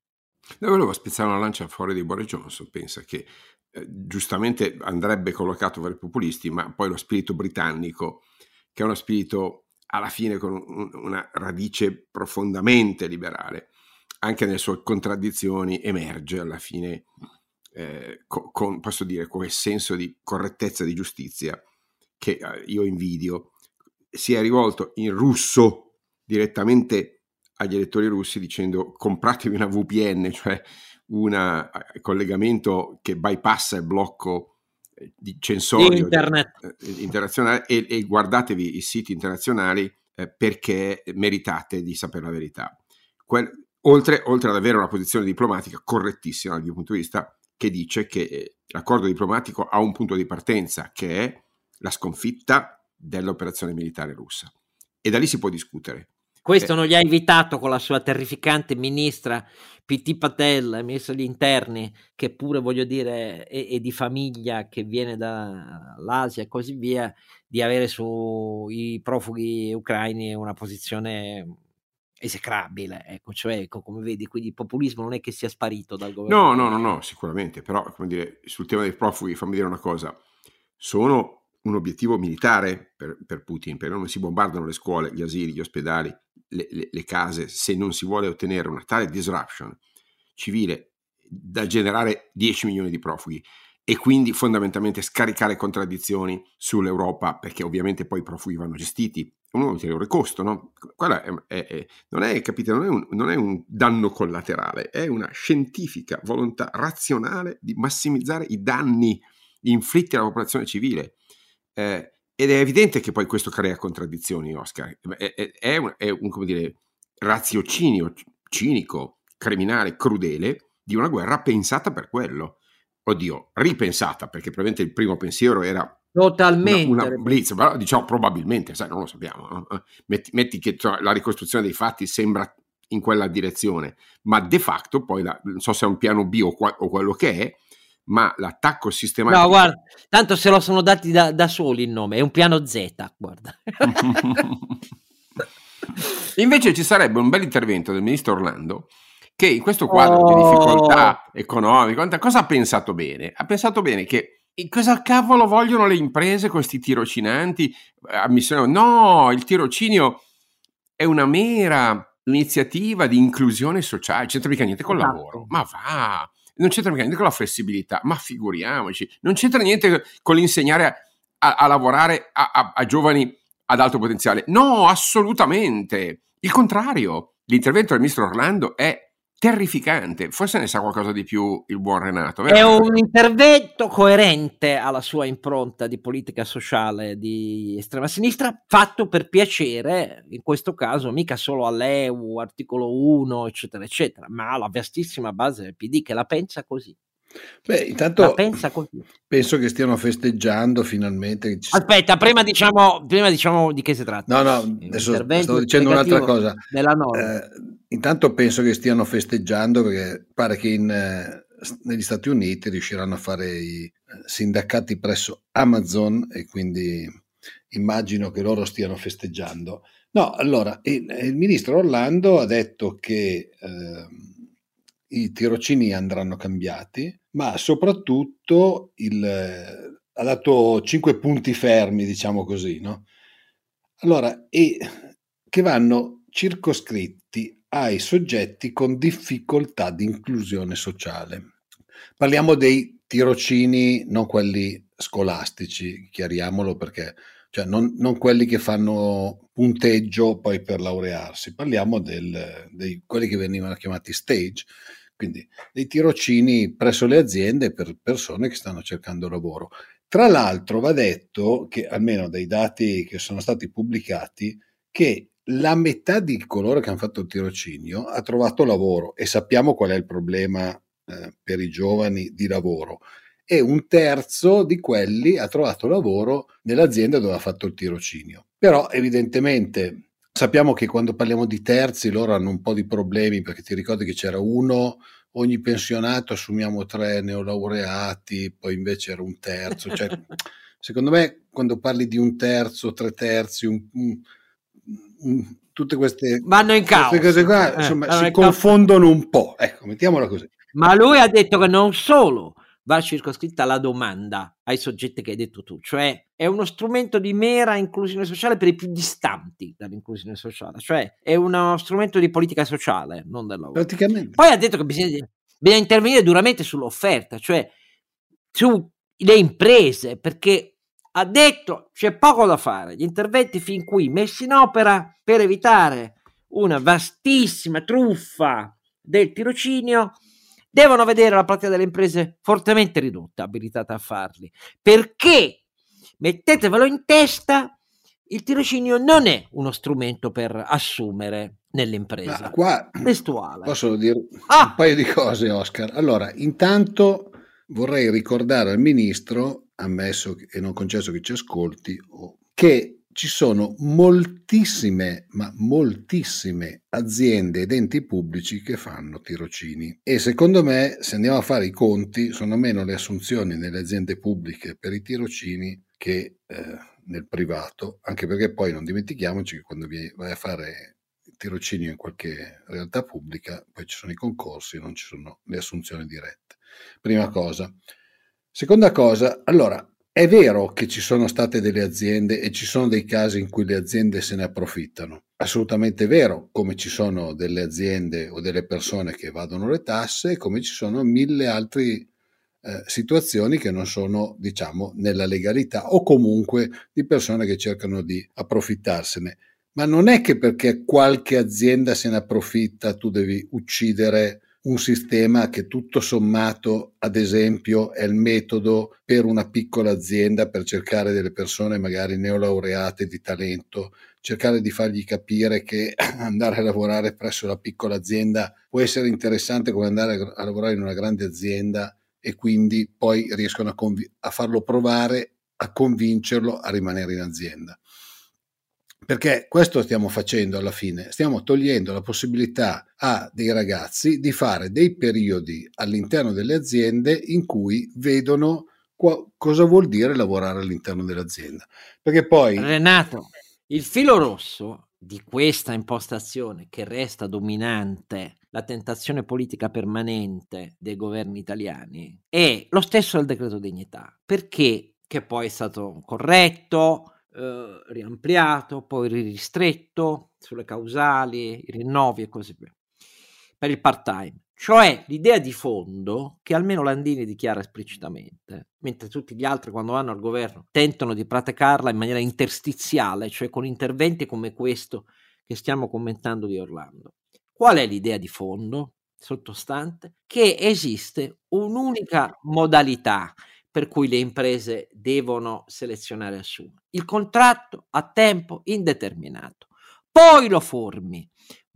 Io volevo spezzare una lancia fuori di Boris Johnson, pensa che eh, giustamente andrebbe collocato per i populisti, ma poi lo spirito britannico, che è uno spirito alla fine con un, una radice profondamente liberale, anche nelle sue contraddizioni emerge alla fine eh, con, posso dire, quel senso di correttezza di giustizia che eh, io invidio, si è rivolto in russo direttamente agli elettori russi dicendo compratevi una VPN, cioè un eh, collegamento che bypassa il blocco eh, di censorio Internet. Di, internazionale e, e, guardatevi i siti internazionali eh, perché meritate di sapere la verità. Quel, oltre, oltre, ad avere una posizione diplomatica correttissima dal mio punto di vista, che dice che eh, l'accordo diplomatico ha un punto di partenza, che è la sconfitta dell'operazione militare russa. E da lì si può discutere. Questo non gli ha invitato con la sua terrificante ministra PT Patel, ministro degli interni, che pure voglio dire è, è di famiglia, che viene dall'Asia e così via, di avere sui profughi ucraini una posizione esecrabile, ecco, cioè, ecco, come vedi, quindi il populismo non è che sia sparito dal governo. No, no, no, no, sicuramente, però, come dire, sul tema dei profughi, fammi dire una cosa, sono un obiettivo militare per, per Putin, perché non si bombardano le scuole, gli asili, gli ospedali, le, le, le case, se non si vuole ottenere una tale disruption civile da generare 10 milioni di profughi e quindi fondamentalmente scaricare contraddizioni sull'Europa, perché ovviamente poi i profughi vanno gestiti un ulteriore costo, no? È, è, è, non, è, capite, non, un, non è un danno collaterale, è una scientifica volontà razionale di massimizzare i danni inflitti alla popolazione civile. Eh, ed è evidente che poi questo crea contraddizioni, Oscar. È, è, è un, è un come dire, raziocinio cinico, criminale, crudele di una guerra pensata per quello. Oddio, ripensata, perché probabilmente il primo pensiero era Totalmente. Una, una blitz, però diciamo probabilmente, sai, non lo sappiamo. No? Eh, metti, metti, che la ricostruzione dei fatti sembra in quella direzione, ma de facto poi, la, non so se è un piano B o, qua, o quello che è, ma l'attacco sistematico... No, guarda, tanto se lo sono dati da, da soli il nome, è un piano Z, guarda. Invece ci sarebbe un bel intervento del ministro Orlando che in questo quadro oh. di difficoltà economica, cosa ha pensato bene? Ha pensato bene che cosa cavolo vogliono le imprese questi tirocinanti? No, il tirocinio è una mera iniziativa di inclusione sociale, c'entra mica niente con il esatto. lavoro, ma va, non c'entra niente con la flessibilità, ma figuriamoci, non c'entra niente con l'insegnare a, a lavorare a, a, a giovani ad alto potenziale. No, assolutamente. Il contrario, l'intervento del ministro Orlando è terrificante. Forse ne sa qualcosa di più il buon Renato. Vero? È un intervento coerente alla sua impronta di politica sociale di estrema sinistra, fatto per piacere, in questo caso mica solo all'EU, articolo 1, eccetera, eccetera, ma alla vastissima base del PD che la pensa così. Beh, intanto penso che stiano festeggiando finalmente. Aspetta, prima diciamo, prima diciamo, di che si tratta. No, no, adesso sto dicendo un'altra cosa. Eh, intanto penso che stiano festeggiando perché pare che in, eh, negli Stati Uniti riusciranno a fare i eh, sindacati presso Amazon e quindi immagino che loro stiano festeggiando. No, allora, il, il ministro Orlando ha detto che... Eh, i tirocini andranno cambiati, ma soprattutto il, ha dato cinque punti fermi, diciamo così, no? Allora, e che vanno circoscritti ai soggetti con difficoltà di inclusione sociale. Parliamo dei tirocini, non quelli scolastici, chiariamolo perché cioè non, non, quelli che fanno punteggio poi per laurearsi, parliamo di quelli che venivano chiamati stage, quindi dei tirocini presso le aziende per persone che stanno cercando lavoro. Tra l'altro va detto che almeno dai dati che sono stati pubblicati che la metà di coloro che hanno fatto il tirocinio ha trovato lavoro e sappiamo qual è il problema eh, per i giovani di lavoro e un terzo di quelli ha trovato lavoro nell'azienda dove ha fatto il tirocinio. Però evidentemente Sappiamo che quando parliamo di terzi loro hanno un po' di problemi perché ti ricordi che c'era uno, ogni pensionato assumiamo tre neolaureati, poi invece era un terzo. Cioè, secondo me quando parli di un terzo, tre terzi, un, un, un, tutte queste, Vanno in queste cose qua eh, insomma, si confondono un po'. Ecco, mettiamola così. Ma lui ha detto che non solo va circoscritta la domanda ai soggetti che hai detto tu, cioè è uno strumento di mera inclusione sociale per i più distanti dall'inclusione sociale, cioè è uno strumento di politica sociale, non del lavoro. Praticamente. Poi ha detto che bisogna, bisogna intervenire duramente sull'offerta, cioè sulle imprese, perché ha detto c'è poco da fare, gli interventi fin qui messi in opera per evitare una vastissima truffa del tirocinio devono vedere la platea delle imprese fortemente ridotta, abilitate a farli, perché mettetevelo in testa, il tirocinio non è uno strumento per assumere nell'impresa. Ma qua Testuale. posso dire ah! un paio di cose, Oscar. Allora, intanto vorrei ricordare al ministro, ammesso e non concesso che ci ascolti, che ci sono moltissime, ma moltissime aziende ed enti pubblici che fanno tirocini e secondo me se andiamo a fare i conti sono meno le assunzioni nelle aziende pubbliche per i tirocini che eh, nel privato, anche perché poi non dimentichiamoci che quando vai a fare tirocinio in qualche realtà pubblica poi ci sono i concorsi, non ci sono le assunzioni dirette. Prima cosa. Seconda cosa, allora è vero che ci sono state delle aziende e ci sono dei casi in cui le aziende se ne approfittano. Assolutamente vero, come ci sono delle aziende o delle persone che evadono le tasse, come ci sono mille altri eh, situazioni che non sono, diciamo, nella legalità o comunque di persone che cercano di approfittarsene. Ma non è che perché qualche azienda se ne approfitta tu devi uccidere un sistema che tutto sommato, ad esempio, è il metodo per una piccola azienda per cercare delle persone magari neolaureate di talento, cercare di fargli capire che andare a lavorare presso la piccola azienda può essere interessante come andare a lavorare in una grande azienda e quindi poi riescono a, conv- a farlo provare, a convincerlo a rimanere in azienda. Perché questo stiamo facendo alla fine, stiamo togliendo la possibilità a dei ragazzi di fare dei periodi all'interno delle aziende in cui vedono qua, cosa vuol dire lavorare all'interno dell'azienda. Perché poi... Renato, il filo rosso di questa impostazione che resta dominante, la tentazione politica permanente dei governi italiani, è lo stesso del decreto dignità, perché che poi è stato corretto, eh, riampliato, poi ristretto sulle causali, i rinnovi e così via, per il part-time. Cioè l'idea di fondo che almeno Landini dichiara esplicitamente, mentre tutti gli altri quando vanno al governo tentano di praticarla in maniera interstiziale, cioè con interventi come questo che stiamo commentando di Orlando. Qual è l'idea di fondo sottostante? Che esiste un'unica modalità per cui le imprese devono selezionare e assumere. Il contratto a tempo indeterminato. Poi lo formi,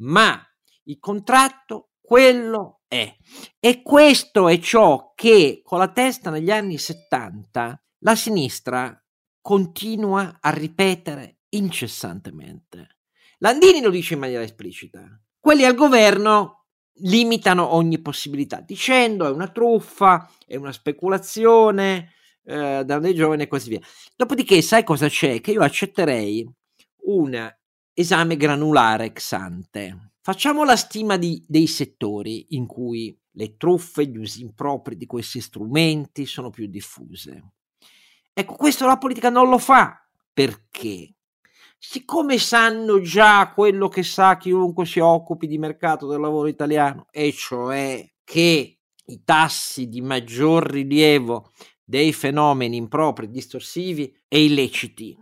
ma il contratto quello è. E questo è ciò che con la testa negli anni 70 la sinistra continua a ripetere incessantemente. Landini lo dice in maniera esplicita. Quelli al governo limitano ogni possibilità, dicendo è una truffa, è una speculazione eh, da dei giovani e così via. Dopodiché, sai cosa c'è? Che io accetterei un esame granulare ex ante. Facciamo la stima di, dei settori in cui le truffe, gli usi impropri di questi strumenti sono più diffuse. Ecco, questo la politica non lo fa. Perché? Siccome sanno già quello che sa chiunque si occupi di mercato del lavoro italiano, e cioè che i tassi di maggior rilievo dei fenomeni impropri, distorsivi e illeciti.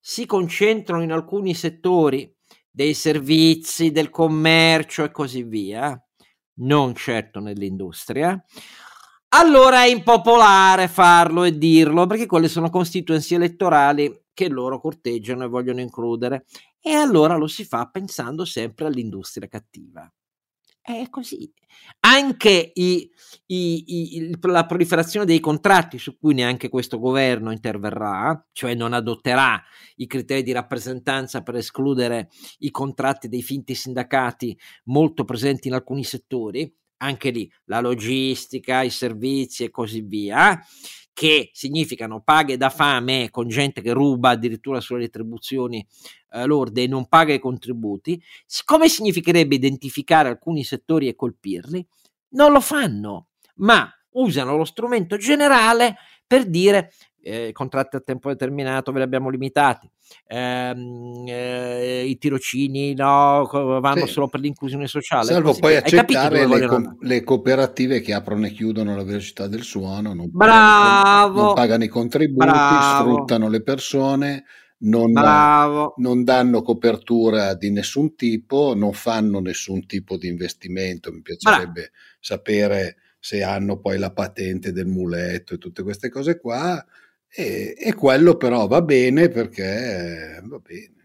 Si concentrano in alcuni settori dei servizi, del commercio e così via, non certo nell'industria, allora è impopolare farlo e dirlo perché quelle sono constituency elettorali che loro corteggiano e vogliono includere. E allora lo si fa pensando sempre all'industria cattiva. È così. Anche i, i, i, la proliferazione dei contratti su cui neanche questo governo interverrà, cioè non adotterà i criteri di rappresentanza per escludere i contratti dei finti sindacati molto presenti in alcuni settori, anche lì la logistica, i servizi e così via che significano paghe da fame con gente che ruba addirittura sulle retribuzioni eh, lorde e non paga i contributi, come significherebbe identificare alcuni settori e colpirli? Non lo fanno, ma usano lo strumento generale per dire eh, contratti a tempo determinato ve li abbiamo limitati, ehm, eh, i tirocini no, vanno sì. solo per l'inclusione sociale. Salvo poi accettare le, co- le, cooperative che aprono e chiudono alla velocità del suono, non Bravo. Pagano, non pagano i contributi, Bravo. sfruttano le persone. Non, non, danno copertura di nessun tipo, non fanno nessun tipo di investimento. Mi piacerebbe Bravo. sapere se hanno poi la patente del muletto e tutte queste cose qua. E, e quello però va bene perché va bene.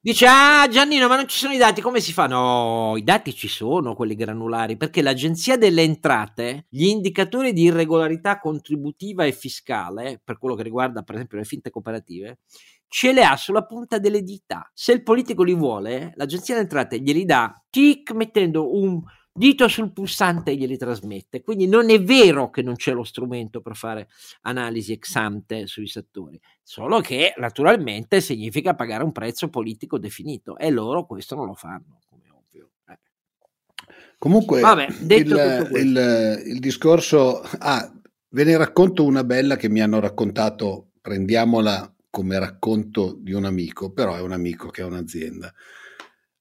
Dice, ah Giannino, ma non ci sono i dati, come si fa? No, i dati ci sono, quelli granulari, perché l'Agenzia delle Entrate, gli indicatori di irregolarità contributiva e fiscale, per quello che riguarda per esempio le finte cooperative, ce le ha sulla punta delle dita. Se il politico li vuole, l'Agenzia delle Entrate glieli dà, tic, mettendo un dito sul pulsante glieli trasmette. Quindi non è vero che non c'è lo strumento per fare analisi ex ante sui settori, solo che naturalmente significa pagare un prezzo politico definito e loro questo non lo fanno, come ovvio. Eh. Comunque, Vabbè, il, il, il, discorso... Ah, ve ne racconto una bella che mi hanno raccontato, prendiamola come racconto di un amico, però è un amico che ha un'azienda.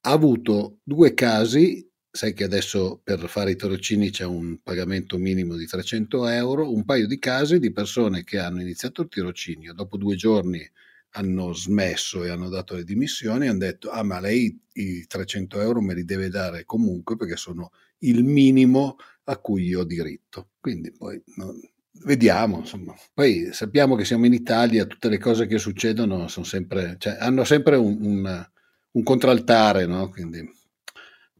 Ha avuto due casi sai che adesso per fare i tirocini c'è un pagamento minimo di 300 euro, un paio di casi di persone che hanno iniziato il tirocinio, dopo due giorni hanno smesso e hanno dato le dimissioni hanno detto ah ma lei i 300 euro me li deve dare comunque perché sono il minimo a cui io ho diritto. Quindi poi no, vediamo, insomma. Poi sappiamo che siamo in Italia, tutte le cose che succedono sono sempre, cioè, hanno sempre un, un, un contraltare, no? Quindi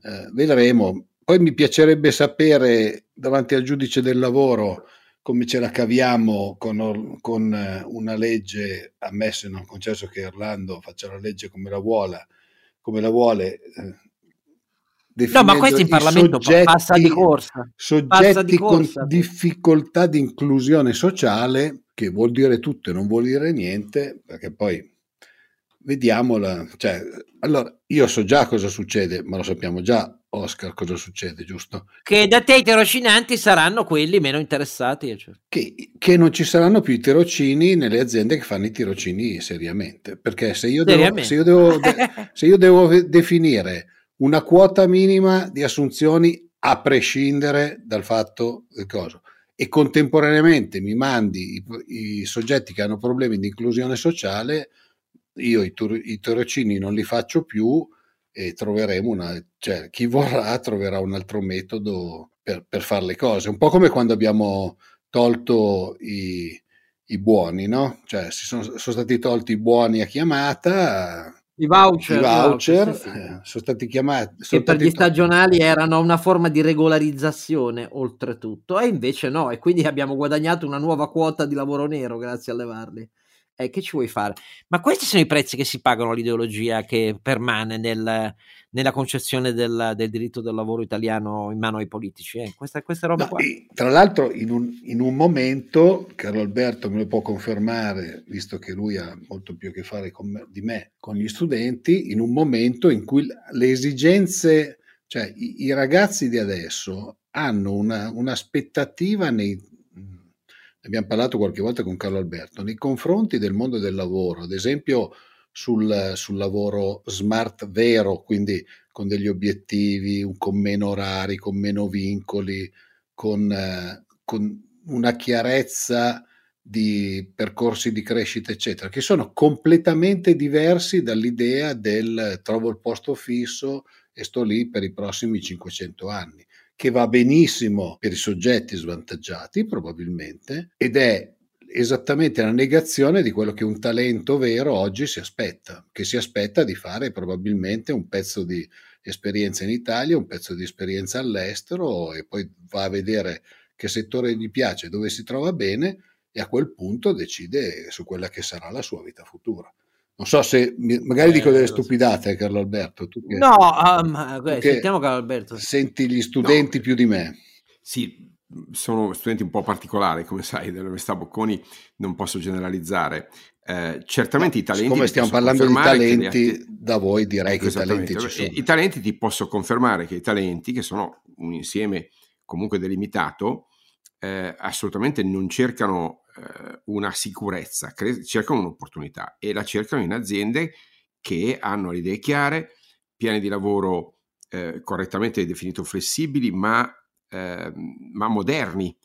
eh, vedremo. Poi mi piacerebbe sapere davanti al giudice del lavoro come ce la caviamo con, con eh, una legge, ammesso e non concesso che Orlando faccia la legge come la vuole, come la vuole eh, No, ma questo in Parlamento soggetti, passa di corsa. Soggetti passa di corsa. con difficoltà di inclusione sociale, che vuol dire tutto e non vuol dire niente, perché poi vediamola. Cioè, allora, io so già cosa succede, ma lo sappiamo già, Oscar, cosa succede, giusto? Che da te i tirocinanti saranno quelli meno interessati. Cioè. Che, che, non ci saranno più i tirocini nelle aziende che fanno i tirocini seriamente. Perché se io devo, se io devo, se io devo definire una quota minima di assunzioni a prescindere dal fatto del coso e contemporaneamente mi mandi i, i soggetti che hanno problemi di inclusione sociale, io i, tur- i tirocini non li faccio più e troveremo una, cioè chi vorrà troverà un altro metodo per, per fare le cose, un po' come quando abbiamo tolto i, i buoni, no? Cioè si sono, sono, stati tolti i buoni a chiamata, i voucher, i voucher, voucher sì, sì. Eh, sono stati chiamati. Sono che per gli stagionali erano una forma di regolarizzazione, oltretutto, e invece no, e quindi abbiamo guadagnato una nuova quota di lavoro nero grazie a levarli eh, che ci vuoi fare? Ma questi sono i prezzi che si pagano all'ideologia che permane nel, nella concezione del, del, diritto del lavoro italiano in mano ai politici. Eh? Questa, questa roba no, qua. Tra l'altro, in un, in un, momento, Carlo Alberto me lo può confermare, visto che lui ha molto più a che fare me, di me con gli studenti, in un momento in cui le esigenze, cioè i, i ragazzi di adesso hanno una, un'aspettativa nei abbiamo parlato qualche volta con Carlo Alberto, nei confronti del mondo del lavoro, ad esempio sul, sul lavoro smart vero, quindi con degli obiettivi, con meno orari, con meno vincoli, con, con una chiarezza di percorsi di crescita, eccetera, che sono completamente diversi dall'idea del trovo il posto fisso e sto lì per i prossimi 500 anni che va benissimo per i soggetti svantaggiati probabilmente ed è esattamente la negazione di quello che un talento vero oggi si aspetta, che si aspetta di fare probabilmente un pezzo di esperienza in Italia, un pezzo di esperienza all'estero e poi va a vedere che settore gli piace, dove si trova bene e a quel punto decide su quella che sarà la sua vita futura. Non so se magari eh, dico delle stupidate. Carlo Alberto. Tu che, no, um, tu sentiamo Carlo Alberto. Senti gli studenti no. più di me. Sì, sono studenti un po' particolari, come sai, dell'Università Bocconi, non posso generalizzare. Eh, certamente no, i talenti. Come stiamo parlando di talenti, atti... da voi direi ecco, che i talenti ci sono. I talenti ti posso confermare che i talenti, che sono un insieme comunque delimitato, eh, assolutamente non cercano eh, una sicurezza, cre- cercano un'opportunità e la cercano in aziende che hanno le idee chiare, piani di lavoro eh, correttamente definito flessibili, ma, eh, ma, moderni,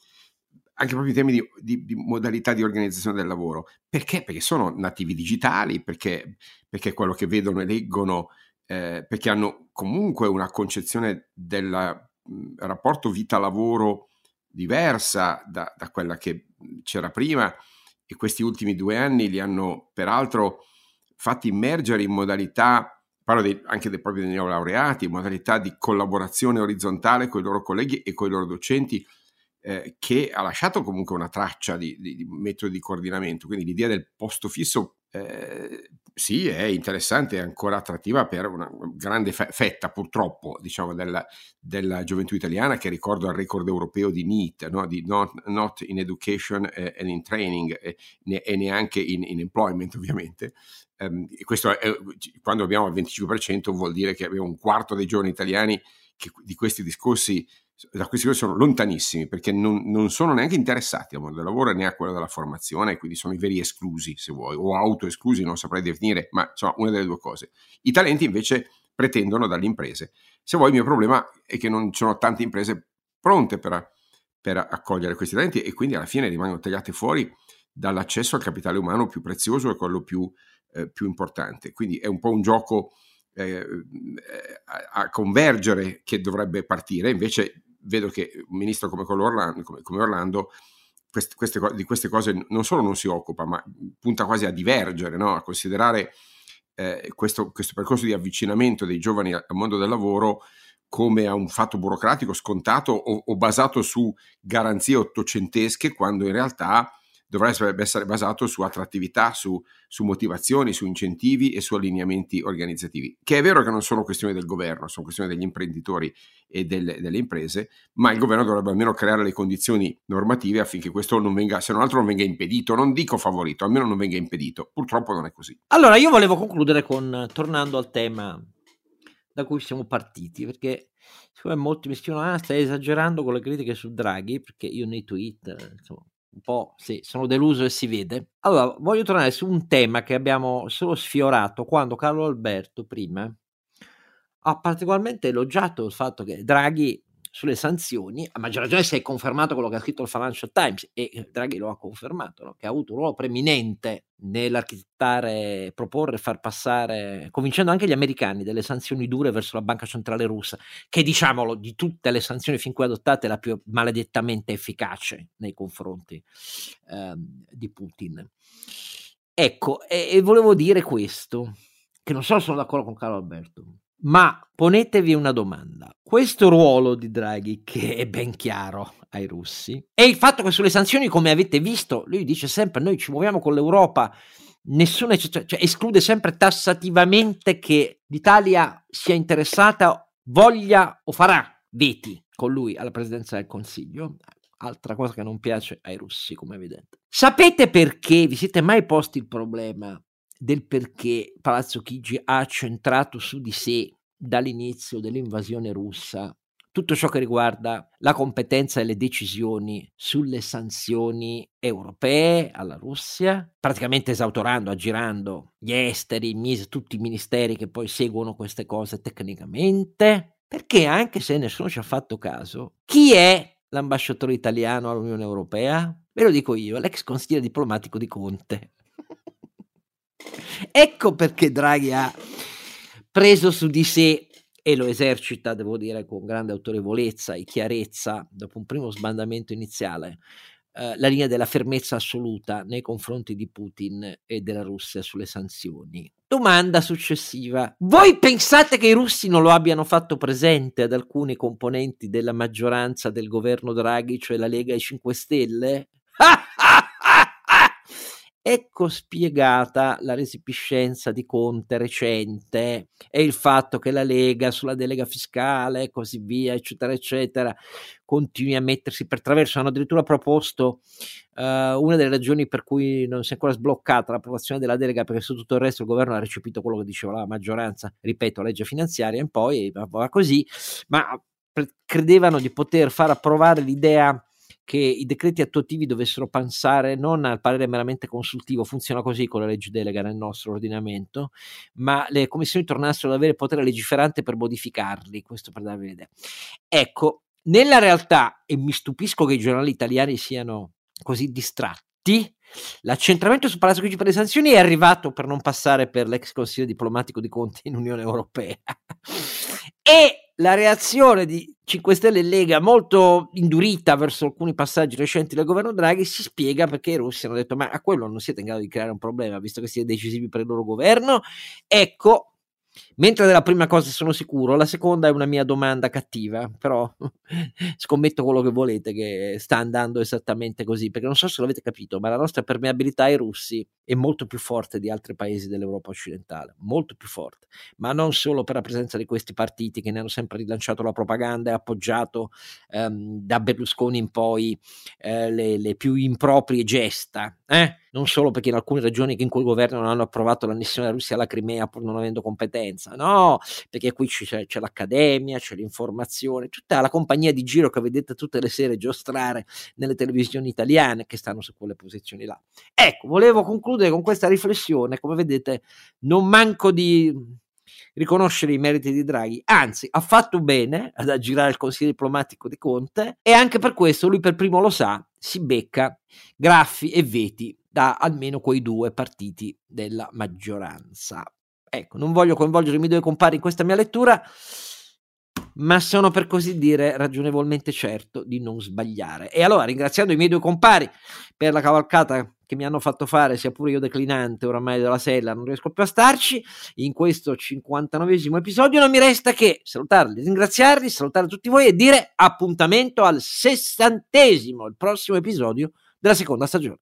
anche proprio in termini di, di, di, modalità di organizzazione del lavoro. Perché? Perché sono nativi digitali, perché, perché quello che vedono e leggono, eh, perché hanno comunque una concezione del rapporto vita-lavoro diversa da, da quella che c'era prima e questi ultimi due anni li hanno peraltro fatti immergere in modalità, parlo dei, anche dei propri neolaureati, in modalità di collaborazione orizzontale con i loro colleghi e con i loro docenti, eh, che ha lasciato comunque una traccia di, di, di metodi di coordinamento. Quindi l'idea del posto fisso eh, sì, è interessante, è ancora attrattiva per una grande fetta, purtroppo, diciamo, della, della gioventù italiana che ricordo al record europeo di NEET, no? di not, not, in Education and in Training e, e neanche in, in, Employment, ovviamente. Um, questo è, quando abbiamo il 25% vuol dire che abbiamo un quarto dei giovani italiani che di questi discorsi da questi sono lontanissimi perché non, non, sono neanche interessati al mondo del lavoro né a quello della formazione, quindi sono i veri esclusi, se vuoi, o autoesclusi, non saprei definire, ma insomma una delle due cose. I talenti invece pretendono dalle imprese. Se vuoi il mio problema è che non ci sono tante imprese pronte per, per accogliere questi talenti e quindi alla fine rimangono tagliate fuori dall'accesso al capitale umano più prezioso e quello più, eh, più importante. Quindi è un po' un gioco eh, a, convergere che dovrebbe partire, invece vedo che un ministro come, Orlando, come, come Orlando queste, queste, di queste cose non solo non si occupa, ma punta quasi a divergere, no? a considerare eh, questo, questo, percorso di avvicinamento dei giovani al mondo del lavoro come a un fatto burocratico scontato o, o basato su garanzie ottocentesche, quando in realtà dovrebbe essere basato su attrattività, su, su, motivazioni, su incentivi e su allineamenti organizzativi. Che è vero che non sono questioni del governo, sono questioni degli imprenditori e delle, delle, imprese, ma il governo dovrebbe almeno creare le condizioni normative affinché questo non venga, se non altro non venga impedito, non dico favorito, almeno non venga impedito. Purtroppo non è così. Allora, io volevo concludere con, tornando al tema da cui siamo partiti, perché siccome molti mi scrivono, ah, stai esagerando con le critiche su Draghi, perché io nei tweet, insomma, un po' sì, sono deluso e si vede. Allora, voglio tornare su un tema che abbiamo solo sfiorato quando Carlo Alberto prima ha particolarmente elogiato il fatto che Draghi sulle sanzioni, a maggior ragione se è confermato quello che ha scritto il Financial Times e eh, Draghi lo ha confermato, no? che ha avuto un ruolo preeminente nell'architettare, proporre, far passare, convincendo anche gli americani delle sanzioni dure verso la banca centrale russa, che diciamolo di tutte le sanzioni fin qui adottate è la più maledettamente efficace nei confronti eh, di Putin. Ecco, e, e volevo dire questo, che non so se sono d'accordo con Carlo Alberto ma ponetevi una domanda. Questo ruolo di Draghi, che è ben chiaro ai russi, e il fatto che sulle sanzioni, come avete visto, lui dice sempre noi ci muoviamo con l'Europa, nessuno cioè, cioè, esclude sempre tassativamente che l'Italia sia interessata, voglia o farà veti con lui alla presidenza del Consiglio. Altra cosa che non piace ai russi, come è evidente. Sapete perché vi siete mai posti il problema del perché Palazzo Chigi ha centrato su di sé dall'inizio dell'invasione russa tutto ciò che riguarda la competenza e le decisioni sulle sanzioni europee alla Russia, praticamente esautorando, aggirando gli esteri, tutti i ministeri che poi seguono queste cose tecnicamente, perché anche se nessuno ci ha fatto caso, chi è l'ambasciatore italiano all'Unione Europea? Ve lo dico io, l'ex consigliere diplomatico di Conte. Ecco perché Draghi ha preso su di sé e lo esercita, devo dire, con grande autorevolezza e chiarezza, dopo un primo sbandamento iniziale, eh, la linea della fermezza assoluta nei confronti di Putin e della Russia sulle sanzioni. Domanda successiva. Voi pensate che i russi non lo abbiano fatto presente ad alcuni componenti della maggioranza del governo Draghi, cioè la Lega e i 5 Stelle? Ecco spiegata la resipiscenza di Conte recente e il fatto che la Lega sulla delega fiscale e così via, eccetera, eccetera, continui a mettersi per traverso. Hanno addirittura proposto uh, una delle ragioni per cui non si è ancora sbloccata l'approvazione della delega, perché su tutto il resto il governo ha recepito quello che diceva la maggioranza, ripeto, legge finanziaria, e poi va così, ma credevano di poter far approvare l'idea che i decreti attuativi dovessero pensare non al parere meramente consultivo, funziona così con la legge delega nel nostro ordinamento, ma le commissioni tornassero ad avere potere legiferante per modificarli, questo per darvi un'idea. Ecco, nella realtà, e mi stupisco che i giornali italiani siano così distratti, L'accentramento su Palazzo Chigi per le sanzioni è arrivato per non passare per l'ex consiglio diplomatico di Conte in Unione Europea. E la reazione di 5 Stelle e Lega molto indurita verso alcuni passaggi recenti del governo Draghi si spiega perché i russi hanno detto ma a quello non siete in grado di creare un problema visto che siete decisivi per il loro governo? Ecco Mentre della prima cosa sono sicuro, la seconda è una mia domanda cattiva, però scommetto quello che volete che sta andando esattamente così, perché non so se l'avete capito, ma la nostra permeabilità ai russi è molto più forte di altri paesi dell'Europa occidentale, molto più forte, ma non solo per la presenza di questi partiti che ne hanno sempre rilanciato la propaganda e appoggiato ehm, da Berlusconi in poi eh, le, le, più improprie gesta, eh? non solo perché in alcune regioni che in quel governo non hanno approvato l'annessione della Russia alla Crimea pur non avendo competenza, no, perché qui c'è, c'è l'accademia, c'è l'informazione, tutta la compagnia di giro che vedete tutte le sere giostrare nelle televisioni italiane che stanno su quelle posizioni là. Ecco, volevo concludere con questa riflessione, come vedete non manco di riconoscere i meriti di Draghi, anzi ha fatto bene ad aggirare il consiglio diplomatico di Conte e anche per questo lui per primo lo sa, si becca graffi e veti da almeno quei due partiti della maggioranza. Ecco, non voglio coinvolgere i miei due compari in questa mia lettura, ma sono per così dire ragionevolmente certo di non sbagliare. E allora, ringraziando i miei due compari per la cavalcata che mi hanno fatto fare, sia pure io declinante oramai della sella, non riesco più a starci, in questo 59 episodio non mi resta che salutarli, ringraziarli, salutare tutti voi e dire appuntamento al sessantesimo, il prossimo episodio della seconda stagione.